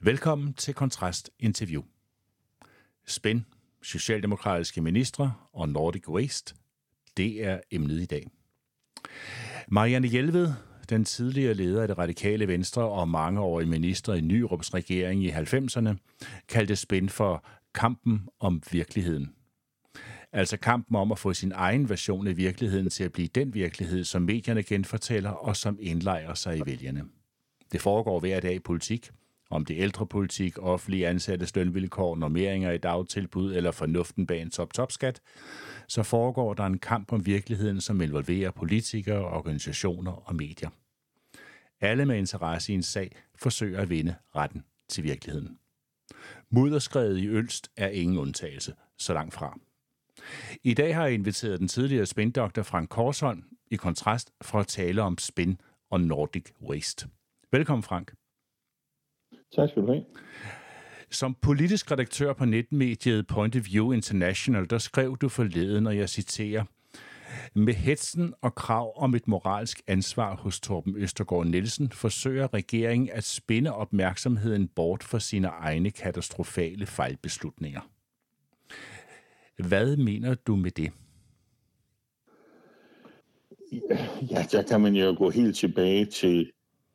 Velkommen til Kontrast Interview. Spænd, socialdemokratiske ministre og Nordic Waste, det er emnet i dag. Marianne Hjelved, den tidligere leder af det radikale venstre og mangeårig minister i Nyrups regering i 90'erne, kaldte spænd for kampen om virkeligheden. Altså kampen om at få sin egen version af virkeligheden til at blive den virkelighed, som medierne genfortæller og som indlejrer sig i vælgerne. Det foregår hver dag i politik, om det ældrepolitik, offentlige ansatte lønvilkår, normeringer i dagtilbud eller fornuften bag en top-top-skat, så foregår der en kamp om virkeligheden, som involverer politikere, organisationer og medier. Alle med interesse i en sag forsøger at vinde retten til virkeligheden. Mudderskredet i Ølst er ingen undtagelse, så langt fra. I dag har jeg inviteret den tidligere spindoktor Frank Korsholm i kontrast for at tale om spin og Nordic Waste. Velkommen, Frank. Tak skal du have. Som politisk redaktør på netmediet Point of View International, der skrev du forleden, og jeg citerer, med hetsen og krav om et moralsk ansvar hos Torben Østergaard Nielsen forsøger regeringen at spinde opmærksomheden bort fra sine egne katastrofale fejlbeslutninger. Hvad mener du med det? Ja, der kan man jo gå helt tilbage til,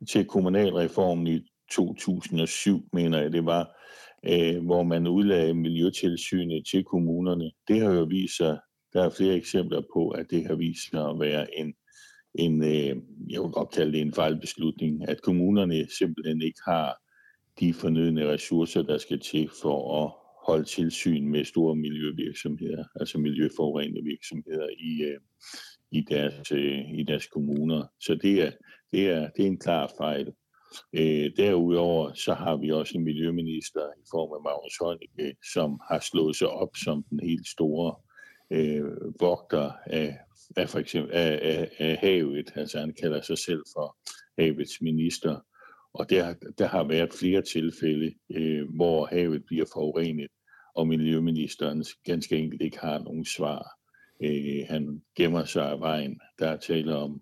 til kommunalreformen i 2007, mener jeg det var, øh, hvor man udlagde miljøtilsynet til kommunerne. Det har jo vist sig, der er flere eksempler på, at det har vist sig at være en, en øh, jeg vil godt kalde det en fejlbeslutning, at kommunerne simpelthen ikke har de fornødne ressourcer, der skal til for at holde tilsyn med store miljøvirksomheder, altså miljøforurenende virksomheder i, øh, i, deres, øh, i deres kommuner. Så det er, det er, det er en klar fejl. Øh, derudover så har vi også en miljøminister i form af Magnus Heunicke, som har slået sig op som den helt store øh, vogter af, af, for eksempel, af, af, af havet. Altså han kalder sig selv for havets minister. Og der, der har været flere tilfælde, øh, hvor havet bliver forurenet, og miljøministeren ganske enkelt ikke har nogen svar. Øh, han gemmer sig af vejen. Der er tale om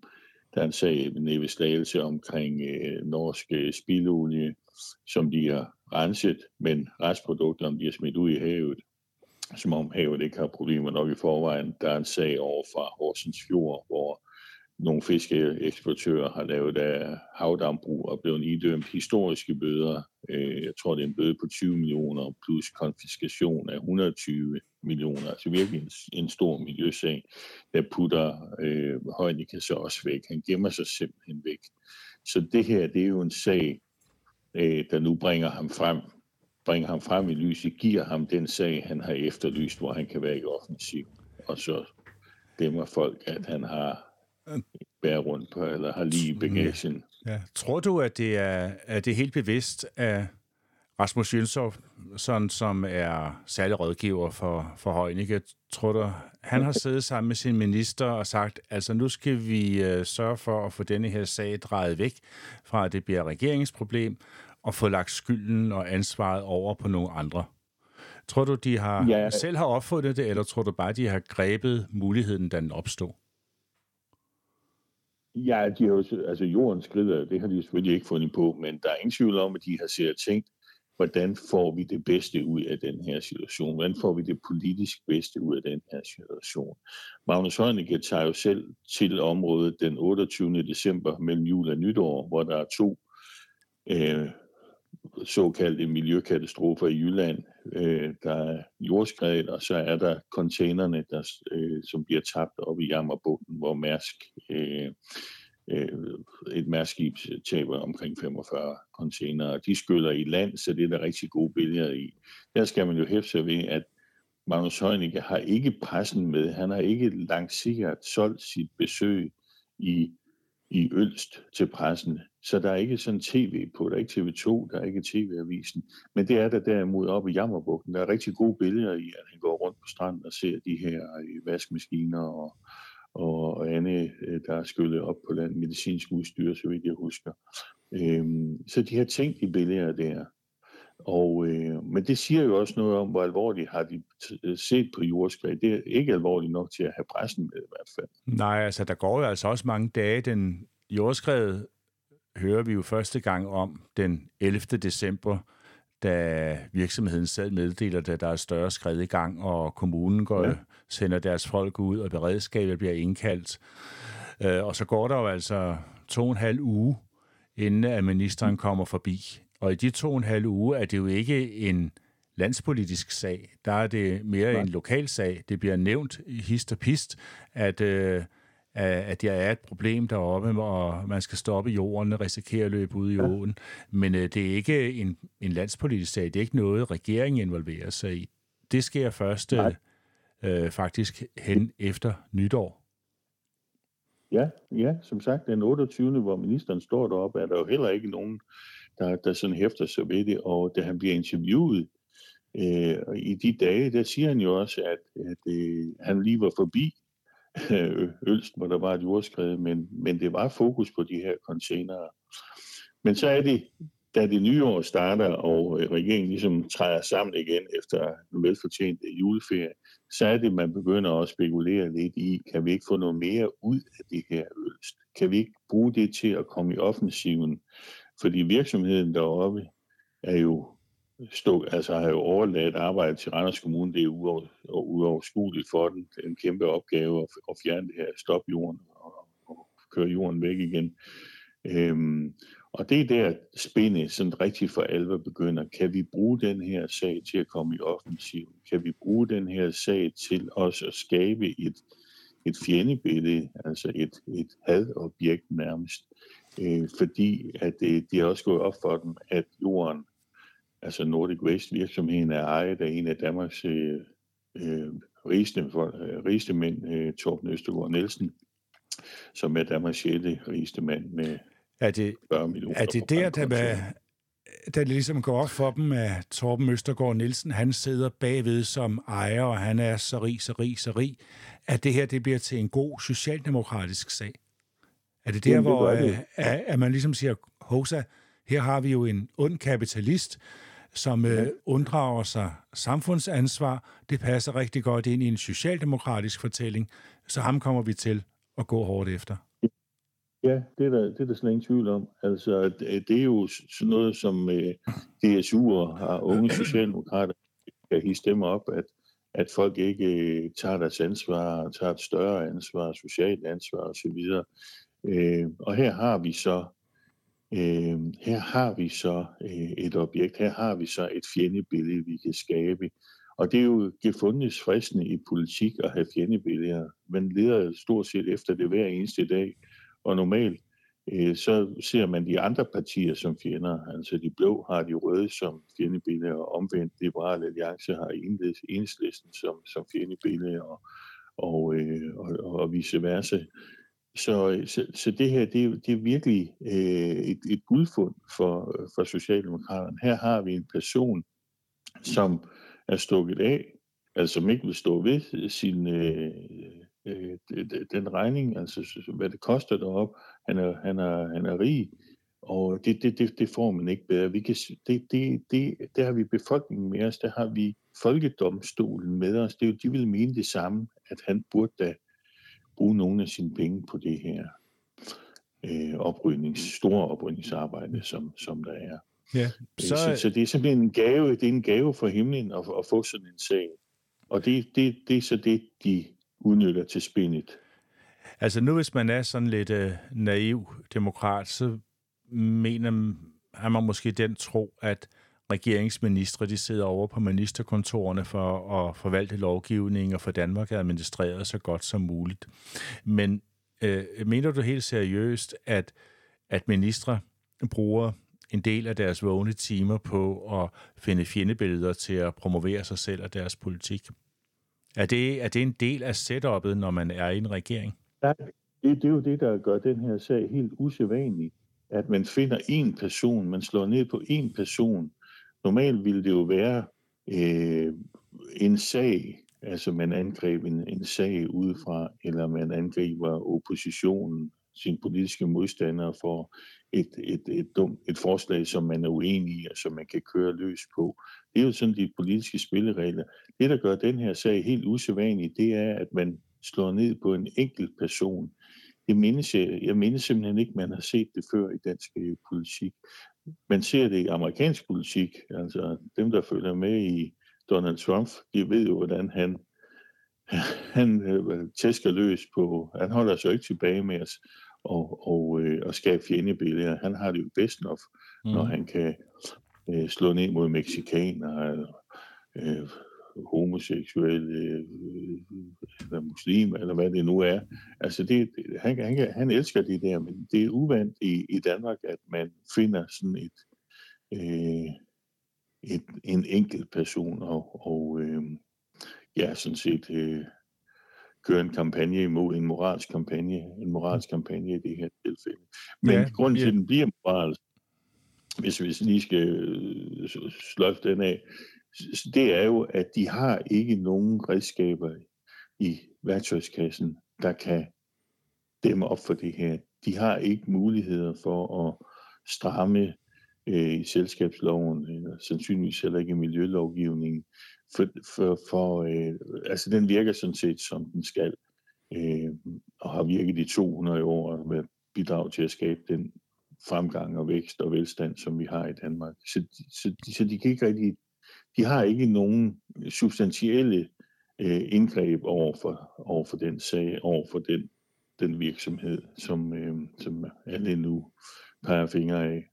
der er en sag nede ved Slagelse omkring øh, norsk øh, spildolie, som bliver renset, men restprodukterne bliver smidt ud i havet, som om havet ikke har problemer nok i forvejen. Der er en sag over fra Horsens Fjord, hvor nogle fiskeeksportører har lavet af havdambrug og blevet idømt historiske bøder. Øh, jeg tror, det er en bøde på 20 millioner plus konfiskation af 120 millioner. Altså virkelig en, en stor miljøsag, der putter øh, Heunicke så også væk. Han gemmer sig simpelthen væk. Så det her, det er jo en sag, øh, der nu bringer ham frem bringer ham frem i lyset, giver ham den sag, han har efterlyst, hvor han kan være i offensiv. Og så glemmer folk, at han har bærer rundt på, eller har lige i bagagen. Ja. Tror du, at det er, er det helt bevidst af Rasmus Jønsov, sådan, som er særlig rådgiver for, for Højnike, tror du, han har siddet sammen med sin minister og sagt, altså nu skal vi uh, sørge for at få denne her sag drejet væk fra, at det bliver regeringsproblem, og få lagt skylden og ansvaret over på nogle andre. Tror du, de har ja. selv har opfundet det, eller tror du bare, de har grebet muligheden, da den opstod? Ja, de har jo, altså jorden skrider, det har de selvfølgelig ikke fundet på, men der er ingen tvivl om, at de har set tænkt, hvordan får vi det bedste ud af den her situation? Hvordan får vi det politisk bedste ud af den her situation? Magnus Heunicke tager jo selv til området den 28. december mellem jul og nytår, hvor der er to øh, såkaldte miljøkatastrofer i Jylland. Øh, der er jordskred, og så er der containerne, der, øh, som bliver tabt op i Jammerbunden, hvor Mærsk, øh, øh, et Mærskib taber omkring 45 containere. De skyller i land, så det er der rigtig gode billeder i. Der skal man jo hæfte sig ved, at Magnus Heunicke har ikke pressen med. Han har ikke lanceret solgt sit besøg i i Ølst til pressen. Så der er ikke sådan tv på, der er ikke TV2, der er ikke TV-avisen. Men det er der derimod oppe i Jammerbugten. Der er rigtig gode billeder i, at han går rundt på stranden og ser de her øh, vaskemaskiner og, og andet, øh, der er skyllet op på land medicinsk udstyr, så vidt jeg husker. Øhm, så de har tænkt i billeder der. Og, øh, men det siger jo også noget om, hvor alvorligt har de øh, set på jordskred. Det er ikke alvorligt nok til at have pressen med i hvert fald. Nej, altså der går jo altså også mange dage. Den jordskred hører vi jo første gang om den 11. december da virksomheden selv meddeler, at der er større skred i gang, og kommunen går, ja. sender deres folk ud, og beredskabet bliver indkaldt. Øh, og så går der jo altså to og en halv uge, inden at ministeren kommer forbi. Og i de to og en halv uge er det jo ikke en landspolitisk sag. Der er det mere Nej. en lokal sag. Det bliver nævnt hist og pist, at, øh, at der er et problem deroppe, og man skal stoppe jorden og risikere at løbe ud i åen. Men øh, det er ikke en, en landspolitisk sag. Det er ikke noget, regeringen involverer sig i. Det sker først øh, faktisk hen efter nytår. Ja, ja, som sagt, den 28. hvor ministeren står deroppe, er der jo heller ikke nogen, der, der sådan hæfter sig ved det. Og da han bliver interviewet øh, i de dage, der siger han jo også, at, at øh, han lige var forbi øh, Ølst, hvor der var et jordskred, men, men det var fokus på de her containere. Men så er det, da det nye år starter, og øh, regeringen ligesom træder sammen igen efter en velfortjent øh, juleferie, så er det, man begynder at spekulere lidt i, kan vi ikke få noget mere ud af det her ølst? Kan vi ikke bruge det til at komme i offensiven? Fordi virksomheden deroppe er jo stå, altså har jo overladt arbejde til Randers Kommune. Det er uover, uoverskueligt for den. Det er en kæmpe opgave at, at fjerne det her, stoppe jorden og, og køre jorden væk igen. Øhm, og det er der spændet sådan rigtig for alvor begynder. Kan vi bruge den her sag til at komme i offensiv? Kan vi bruge den her sag til også at skabe et, et fjendebillede, altså et, et hadobjekt nærmest? Øh, fordi at det, de har også gået op for dem, at jorden, altså Nordic Waste virksomheden, er ejet af en af Danmarks øh, øh, rigeste, øh, rigeste mænd, øh, Torben Østergaard Nielsen, som er Danmarks 6. rigeste mand med er det, er det der, der, der, der ligesom går op for dem, at Torben Østergaard Nielsen, han sidder bagved som ejer, og han er så rig, så rig, så rig, at det her det bliver til en god socialdemokratisk sag? Er det der, Jamen, det hvor det. At, at man ligesom siger, Hosa, her har vi jo en ond kapitalist, som ja. øh, unddrager sig samfundsansvar. Det passer rigtig godt ind i en socialdemokratisk fortælling, så ham kommer vi til at gå hårdt efter. Ja, det er der, det er der slet ingen tvivl om. Altså, det, det er jo sådan noget, som øh, DSU'er har unge socialdemokrater kan hisse dem op, at, at folk ikke øh, tager deres ansvar, tager et større ansvar, socialt ansvar osv. Øh, og her har vi så øh, her har vi så øh, et objekt, her har vi så et fjendebillede, vi kan skabe. Og det er jo gefundet fristende i politik at have fjendebilleder. Man leder stort set efter det hver eneste dag. Og normalt øh, så ser man de andre partier som fjender. Altså de blå har de røde som fjendebilleder, og omvendt Liberale Alliance har enhedslisten som, som fjendebilleder, og, og, øh, og, og vice versa. Så, øh, så, så det her, det, det er virkelig øh, et, et guldfund for, øh, for Socialdemokraterne. Her har vi en person, som er stukket af, altså som ikke vil stå ved sin, øh, øh, den regning, altså hvad det koster derop. Han er, han er, han er rig, og det, det, det, det får man ikke bedre. Vi kan, det, det, det, der har vi befolkningen med os, der har vi folkedomstolen med os. Det er jo, de vil mene det samme, at han burde da bruge nogle af sine penge på det her øh, oprydnings, store oprydningsarbejde, som, som der er. Ja, øh, så... Så, så det er simpelthen en gave, det er en gave for himlen at, at få sådan en sag. Og det, det, det er så det, de udnytter til spændet. Altså nu, hvis man er sådan lidt øh, naiv demokrat, så mener har man måske den tro, at regeringsministre de sidder over på ministerkontorerne for at forvalte lovgivning og for Danmark administreret så godt som muligt. Men øh, mener du helt seriøst, at, at ministre bruger en del af deres vågne timer på at finde fjendebilleder til at promovere sig selv og deres politik? Er det, er det en del af setup'et, når man er i en regering? Nej, det, det er jo det, der gør den her sag helt usædvanlig. At man finder en person, man slår ned på en person. Normalt ville det jo være øh, en sag, altså man angreb en, en sag udefra, eller man angriber oppositionen, sin politiske modstandere for et, et, et, dumt, et forslag, som man er uenig i, og som man kan køre løs på. Det er jo sådan de politiske spilleregler. Det, der gør den her sag helt usædvanlig, det er, at man slår ned på en enkelt person. Det mindes jeg, jeg mindes simpelthen ikke, man har set det før i dansk øh, politik man ser det i amerikansk politik, altså dem, der følger med i Donald Trump, de ved jo, hvordan han, han øh, tæsker løs på, han holder sig ikke tilbage med os og, og, øh, og skabe fjendebilleder. Han har det jo bedst nok, mm. når han kan øh, slå ned mod mexikanere, øh, homoseksuelle, øh, eller muslimer, eller hvad det nu er. Altså, det, han, han, han elsker det der, men det er uvandt i, i Danmark, at man finder sådan et, øh, et en enkelt person, og, og øh, ja, sådan set øh, køre en kampagne imod en moralsk kampagne, en moralsk kampagne i det her tilfælde. Men ja, grunden til, at den bliver moralsk, hvis vi lige skal øh, sløjfe den af, det er jo, at de har ikke nogen redskaber i værktøjskassen, der kan dæmme op for det her. De har ikke muligheder for at stramme øh, i selskabsloven, eller sandsynligvis heller ikke i miljølovgivningen, for, for, for øh, altså den virker sådan set, som den skal, øh, og har virket i 200 år med bidrag til at skabe den fremgang og vækst og velstand, som vi har i Danmark. Så, så, så de kan ikke rigtig, de har ikke nogen øh, substantielle øh, indgreb over for, over for den sag, over for den, den virksomhed, som, øh, som alle nu peger fingre af.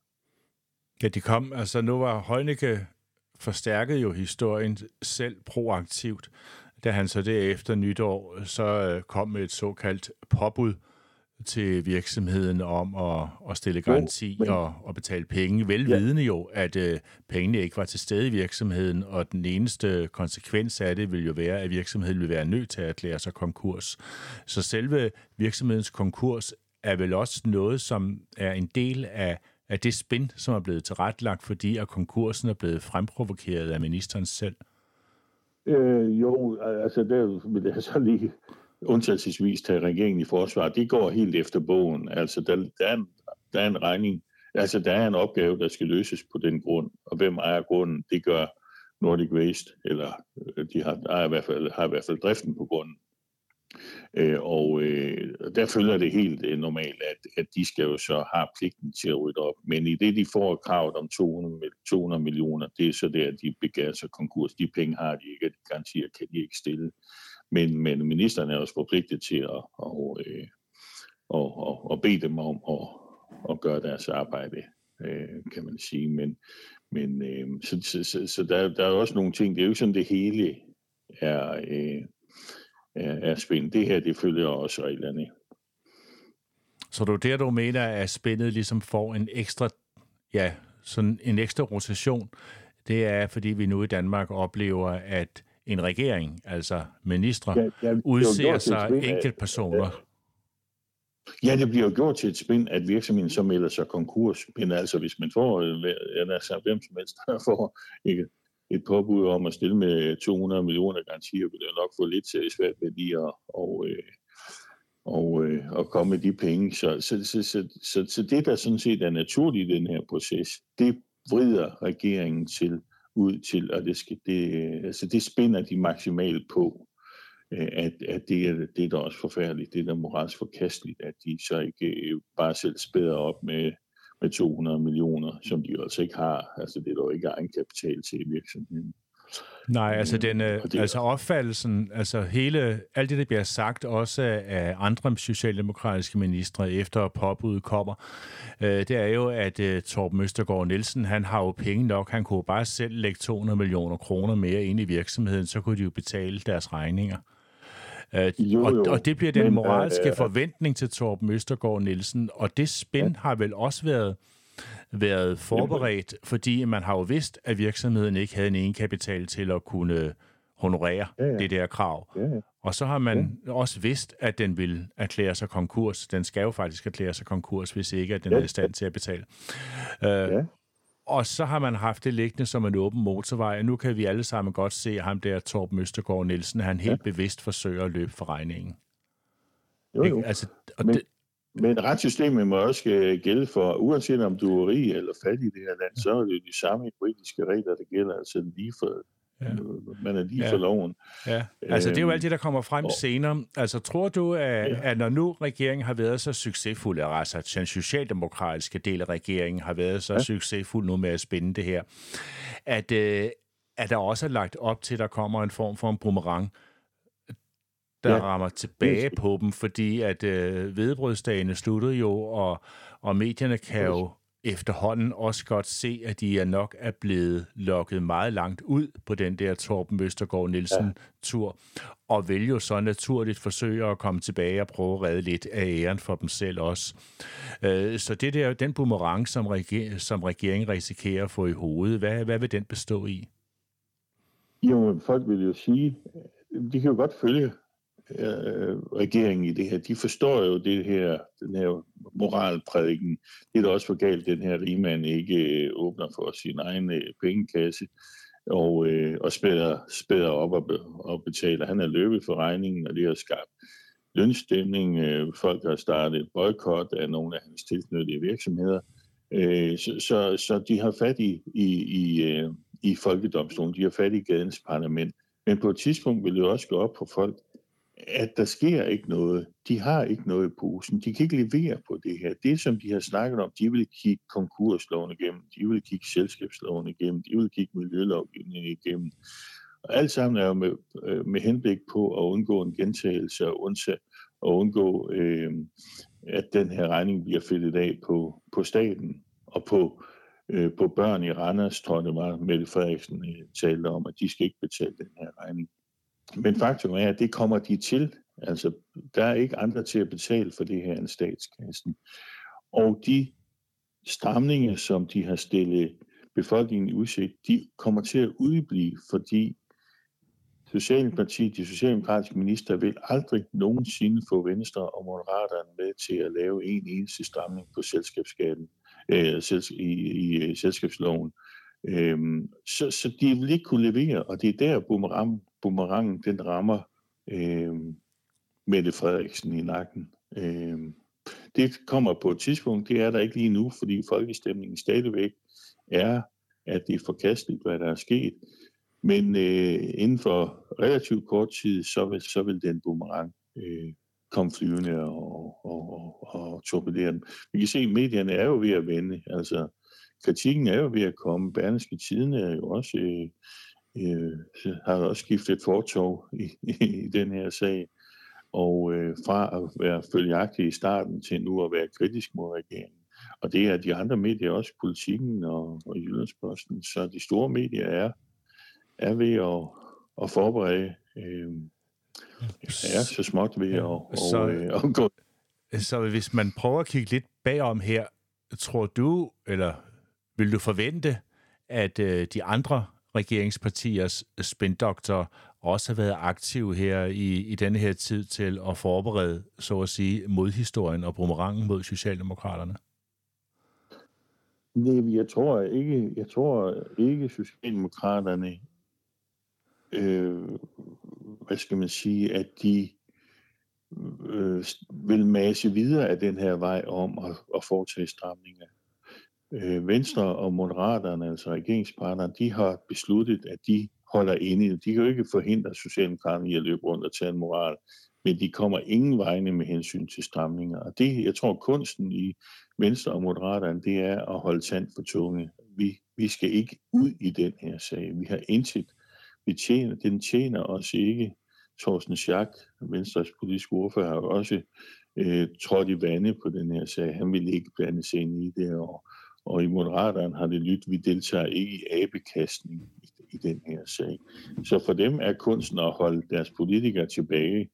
Ja, de kom, altså nu var Heunicke forstærkede jo historien selv proaktivt, da han så derefter nytår så øh, kom med et såkaldt påbud til virksomheden om at, at stille garanti jo, men... og, og betale penge, velvidende ja. jo, at uh, pengene ikke var til stede i virksomheden, og den eneste konsekvens af det vil jo være, at virksomheden vil være nødt til at erklære sig konkurs. Så selve virksomhedens konkurs er vel også noget, som er en del af af det spin, som er blevet tilrettelagt, fordi at konkursen er blevet fremprovokeret af ministeren selv? Øh, jo, altså der vil jeg så lige undtagelsesvis tage regeringen i forsvar. Det går helt efter bogen. Altså der, der, er en, der er en regning, altså der er en opgave, der skal løses på den grund. Og hvem ejer grunden? Det gør Nordic Waste, eller øh, de har, ejer i hvert fald, har i hvert fald driften på grunden. Øh, og øh, der følger det helt øh, normalt, at, at de skal jo så have pligten til at rydde op. Men i det, de får kravet om 200, 200 millioner, det er så der, de begærer sig konkurs. De penge har de ikke, de garantier kan de ikke stille. Men, men ministeren er også forpligtet til at, og, øh, og, og, og bede dem om at, at gøre deres arbejde, øh, kan man sige. Men, men øh, så, så, så, så der, der er også nogle ting, det er jo ikke sådan, det hele er... Øh, er spændt. Det her, det følger også reglerne. Så det der, du mener, at spændet ligesom får en ekstra, ja, sådan en ekstra rotation. Det er, fordi vi nu i Danmark oplever, at en regering, altså ministre, ja, ja, udser sig enkeltpersoner. Ja, det bliver jo gjort til et spænd, at virksomheden så melder sig konkurs. Men altså, hvis man får, altså, hvem som helst, får ikke, et påbud om at stille med 200 millioner garantier, vil jeg nok få lidt svært ved lige at, og, øh, og, øh, og komme med de penge. Så, så, så, så, så, så det, der sådan set er naturligt i den her proces, det vrider regeringen til ud til, og det, skal, det, altså det spænder de maksimalt på, øh, at, at det, er, det er da også forfærdeligt, det er da moralsk forkasteligt, at de så ikke øh, bare selv spæder op med med 200 millioner, som de jo altså ikke har. Altså det er jo ikke egen kapital til virksomheden. Nej, altså, øh, den, øh, det, altså opfattelsen, altså hele, alt det, der bliver sagt også af andre socialdemokratiske ministre efter påbuddet kommer, øh, det er jo, at øh, Torben Østergaard Nielsen, han har jo penge nok, han kunne bare selv lægge 200 millioner kroner mere ind i virksomheden, så kunne de jo betale deres regninger. Øh, jo, og, jo. og det bliver den Men, moralske øh, forventning til Torben Østergaard Nielsen, og det spænd ja. har vel også været været forberedt, fordi man har jo vidst, at virksomheden ikke havde en egenkapital til at kunne honorere ja, ja. det der krav. Ja, ja. Og så har man ja. også vidst, at den vil erklære sig konkurs. Den skal jo faktisk erklære sig konkurs, hvis ikke at den ja. er i stand til at betale. Uh, ja. Og så har man haft det liggende som en åben motorvej, og nu kan vi alle sammen godt se ham der, Torben Østergaard Nielsen, han helt ja. bevidst forsøger at løbe for regningen. Jo, jo. Altså, og men, det, men retssystemet må også øh, gælde for, uanset om du er rig eller fattig i det her land, så er det de samme juridiske regler, der gælder, altså lige for, Ja. Man er lige ja. for loven. Ja, altså det er jo alt det, der kommer frem og, senere. Altså tror du, at, ja. at når nu regeringen har været så succesfuld, altså den socialdemokratiske del af regeringen har været så ja. succesfuld nu med at spænde det her, at, øh, at der også er lagt op til, at der kommer en form for en boomerang, der ja. rammer tilbage på dem, fordi at øh, vedbrødsdagene sluttede jo, og, og medierne kan jo efterhånden også godt se, at de er nok er blevet lukket meget langt ud på den der Torben Østergaard Nielsen-tur, ja. og vil jo så naturligt forsøge at komme tilbage og prøve at redde lidt af æren for dem selv også. Øh, så det der, den boomerang, som, reger, som regeringen risikerer at få i hovedet, hvad, hvad vil den bestå i? Jo, folk vil jo sige, de kan jo godt følge øh, regeringen i det her, de forstår jo det her, den her moralprædiken. Det er da også for galt, den her rigmand ikke øh, åbner for sin egen øh, pengekasse og, øh, og spæder, spæder op og, og betaler. Han er løbet for regningen, og det har skabt lønstemning. Øh, folk har startet boykot af nogle af hans tilknyttede virksomheder. Øh, så, så, så de har fat i, i, i, øh, i folkedomstolen, de har fat i gadens parlament. Men på et tidspunkt vil det også gå op for folk, at der sker ikke noget. De har ikke noget i posen. De kan ikke levere på det her. Det, som de har snakket om, de vil kigge konkursloven igennem, de vil kigge selskabsloven igennem, de vil kigge miljølovgivningen igennem. Og alt sammen er jo med, øh, med henblik på at undgå en gentagelse og, undse, og undgå, øh, at den her regning bliver fældet af på, på staten og på, øh, på børn i Randers, tror jeg det var, Mette Frederiksen øh, talte om, at de skal ikke betale den her regning. Men faktum er, at det kommer de til. Altså, der er ikke andre til at betale for det her end statskassen. Og de stramninger, som de har stillet befolkningen i udsigt, de kommer til at udblive, fordi Socialdemokratiet, de socialdemokratiske minister, vil aldrig nogensinde få Venstre og Moderaterne med til at lave en eneste stramning på selskabsskatten øh, i, i, i selskabsloven. Øhm, så, så de vil ikke kunne levere, og det er der boomerang, boomerangen den rammer øh, Mette Frederiksen i nakken. Øh, det kommer på et tidspunkt, det er der ikke lige nu, fordi folkestemningen stadigvæk er, at det er forkasteligt, hvad der er sket. Men øh, inden for relativt kort tid, så vil, så vil den boomerang øh, komme flyvende og, og, og, og torpedere den. Vi kan se, at medierne er jo ved at vende. Altså, kritikken er jo ved at komme. Berneske Tiden er jo også, øh, øh, har også skiftet fortog i, i, i den her sag. Og øh, fra at være følgagtig i starten til nu at være kritisk mod regeringen. Og det er de andre medier også, politikken og, og Jyllandsposten. Så de store medier er, er ved at, at forberede, øh, er så småt ved at, og, så, øh, at gå. Så hvis man prøver at kigge lidt bagom her, tror du, eller vil du forvente, at øh, de andre regeringspartiers øh, spændoktor også har været aktiv her i, i denne her tid til at forberede, så at sige, modhistorien og bumerangen mod Socialdemokraterne? Nej, jeg tror ikke, jeg tror ikke Socialdemokraterne, øh, hvad skal man sige, at de øh, vil mase videre af den her vej om at, at foretage stramninger øh, Venstre og Moderaterne, altså regeringspartnerne, de har besluttet, at de holder inde. De kan jo ikke forhindre Socialdemokraterne i at løbe rundt og tage en moral, men de kommer ingen vegne med hensyn til stramninger. Og det, jeg tror, kunsten i Venstre og Moderaterne, det er at holde tand for tunge. Vi, vi skal ikke ud i den her sag. Vi har intet. Vi tjener, den tjener os ikke. Thorsten Schack, Venstres politiske ordfører, har også øh, trådt i vande på den her sag. Han vil ikke blande sig ind i det, og, og i Moderaterne har det lyttet, vi deltager ikke i abekastning i, den her sag. Så for dem er kunsten at holde deres politikere tilbage.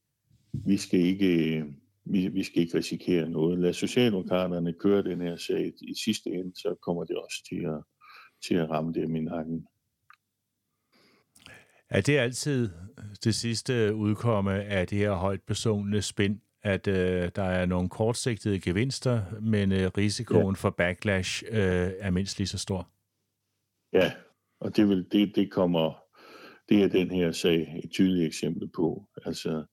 Vi skal ikke, øh, vi, vi skal ikke risikere noget. Lad Socialdemokraterne køre den her sag. I sidste ende, så kommer det også til at, til at ramme dem i nakken. Er det altid det sidste udkomme af det her højt personlige spænd at øh, der er nogle kortsigtede gevinster, men øh, risikoen ja. for backlash øh, er mindst lige så stor. Ja, og det, vil, det, det kommer, det er den her sag et tydeligt eksempel på. Altså,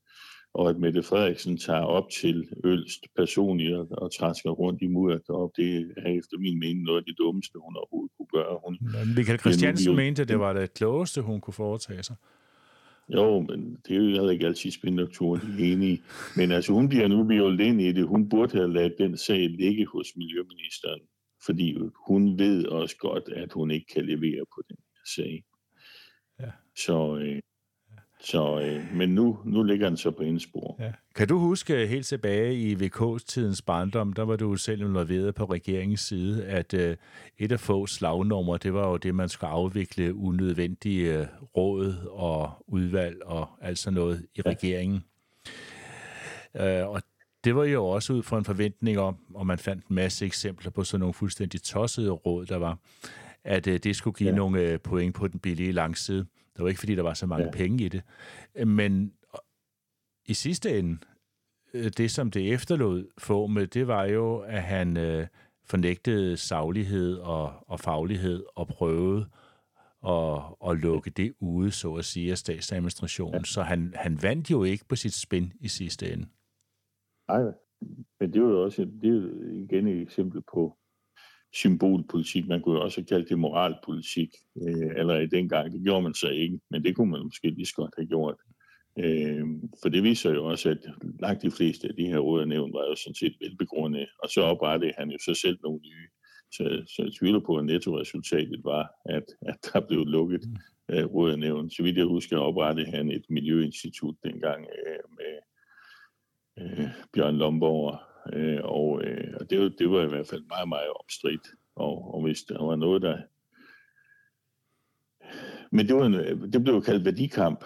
og at Mette Frederiksen tager op til Ølst personligt og, og træsker rundt i mudder op, det er efter min mening noget af det dummeste, hun overhovedet kunne gøre. Hun, Men Michael Christiansen mente, at det var det klogeste, hun kunne foretage sig. Jo, men det er jo heller ikke altid spindoktoren enige. Men altså, hun bliver nu violet ind i det. Hun burde have ladet den sag ligge hos Miljøministeren, fordi hun ved også godt, at hun ikke kan levere på den sag. Ja. Så, øh, så, øh, men nu, nu ligger den så på indspor. Ja. Kan du huske helt tilbage i VK-tidens barndom, der var du selv involveret på regeringens side, at øh, et af få slagnummer, det var jo det, man skulle afvikle unødvendige øh, råd og udvalg og alt sådan noget i ja. regeringen. Øh, og det var jo også ud fra en forventning om, og man fandt en masse eksempler på sådan nogle fuldstændig tossede råd, der var, at øh, det skulle give ja. nogle øh, point på den billige langside. Det var ikke, fordi der var så mange ja. penge i det. Men i sidste ende, øh, det som det efterlod få med, det var jo, at han øh, fornægtede saglighed og, og faglighed og prøvede at, at lukke det ude, så at sige, af statsadministrationen. Ja. Så han, han vandt jo ikke på sit spin i sidste ende. Nej, men det var jo også det er igen et eksempel på, symbolpolitik. Man kunne jo også have kaldt det moralpolitik øh, allerede dengang. Det gjorde man så ikke, men det kunne man måske lige så godt have gjort. Øh, for det viser jo også, at langt de fleste af de her råd og nævn var jo sådan set velbegrundede, og så oprettede han jo så selv nogle nye. Så, så jeg tvivler på, at nettoresultatet var, at, at der blev lukket øh, råd nævn. Så vidt jeg husker, oprettede han et miljøinstitut dengang øh, med øh, Bjørn Lomborg Øh, og øh, og det, det var i hvert fald meget, meget omstridt. Og, og hvis der var noget, der... Men det, var en, det blev jo kaldt værdikamp.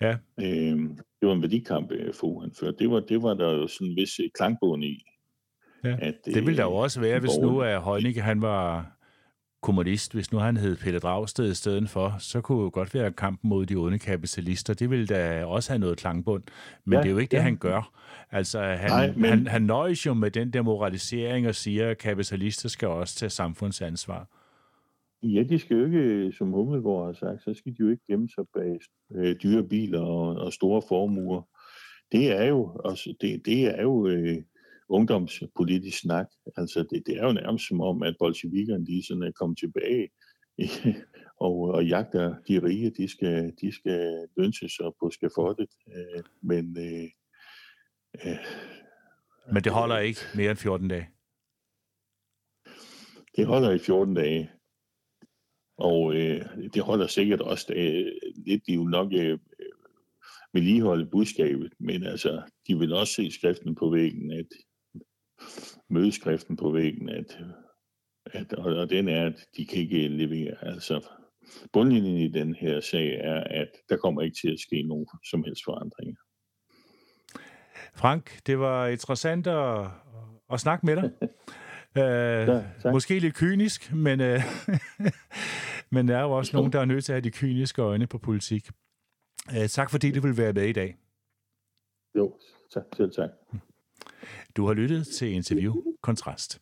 Ja. Øh, det var en værdikamp, øh, få han førte. Det var, det var der jo sådan en vis klangbund i. Ja. At, det ville der jo øh, også være, hvis nu er Højnicke, han var kommunist, hvis nu han hed Pelle Dragsted i stedet for, så kunne jo godt være kampen mod de onde kapitalister. Det ville da også have noget klangbund. Men ja, det er jo ikke ja. det, han gør. Altså, han, Nej, men... han, han nøjes jo med den der moralisering og siger, at kapitalister skal også tage samfundsansvar. Ja, de skal jo ikke, som Hummelgaard har sagt, så skal de jo ikke gemme sig bag øh, dyre biler og, og store formuer. Det er jo, også, det, det er jo øh, ungdomspolitisk snak. Altså, det, det er jo nærmest som om, at bolsjevikerne, de sådan er kommet tilbage og, og jagter de rige, de skal, de skal lønses og på skafottet. Øh, men øh, Øh, Men det holder ikke mere end 14 dage? Det holder i 14 dage. Og øh, det holder sikkert også øh, lidt, de jo nok øh, vedligeholde budskabet, men altså, de vil også se skriften på væggen, at mødeskriften på væggen, at, at og, og den er, at de kan ikke levere. Altså, bundlinjen i den her sag er, at der kommer ikke til at ske nogen som helst forandringer. Frank, det var interessant at, at snakke med dig. Uh, ja, måske lidt kynisk, men, uh, men der er jo også nogen, der er nødt til at have de kyniske øjne på politik. Uh, tak fordi du vil være med i dag. Jo, tak. Selv tak. Du har lyttet til Interview Kontrast.